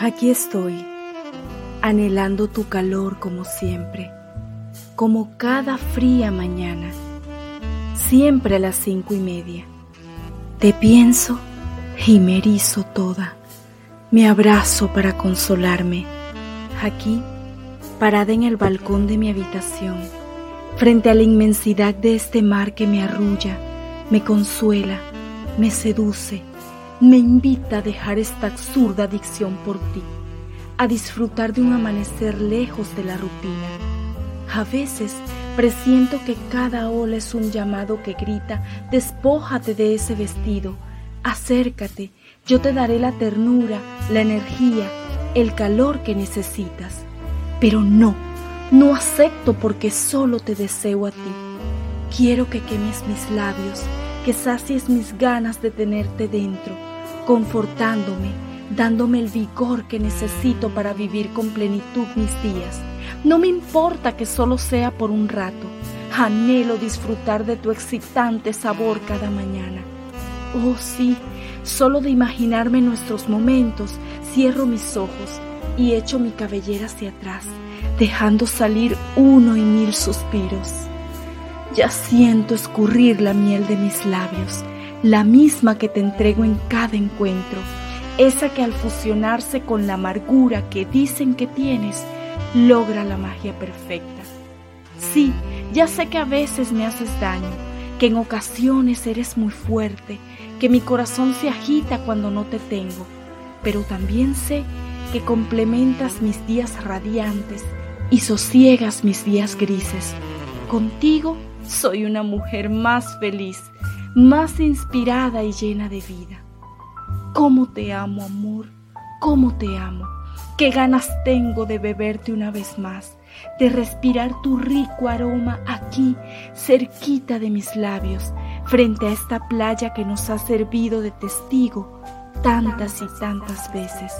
Aquí estoy, anhelando tu calor como siempre, como cada fría mañana, siempre a las cinco y media. Te pienso y me erizo toda, me abrazo para consolarme, aquí, parada en el balcón de mi habitación, frente a la inmensidad de este mar que me arrulla, me consuela, me seduce me invita a dejar esta absurda adicción por ti, a disfrutar de un amanecer lejos de la rutina. A veces presiento que cada ola es un llamado que grita, despójate de ese vestido, acércate, yo te daré la ternura, la energía, el calor que necesitas. Pero no, no acepto porque solo te deseo a ti. Quiero que quemes mis labios, que sacies mis ganas de tenerte dentro confortándome, dándome el vigor que necesito para vivir con plenitud mis días. No me importa que solo sea por un rato. Anhelo disfrutar de tu excitante sabor cada mañana. Oh sí, solo de imaginarme nuestros momentos, cierro mis ojos y echo mi cabellera hacia atrás, dejando salir uno y mil suspiros. Ya siento escurrir la miel de mis labios la misma que te entrego en cada encuentro, esa que al fusionarse con la amargura que dicen que tienes, logra la magia perfecta. Sí, ya sé que a veces me haces daño, que en ocasiones eres muy fuerte, que mi corazón se agita cuando no te tengo, pero también sé que complementas mis días radiantes y sosiegas mis días grises. Contigo soy una mujer más feliz más inspirada y llena de vida. ¿Cómo te amo, amor? ¿Cómo te amo? Qué ganas tengo de beberte una vez más, de respirar tu rico aroma aquí, cerquita de mis labios, frente a esta playa que nos ha servido de testigo tantas y tantas veces.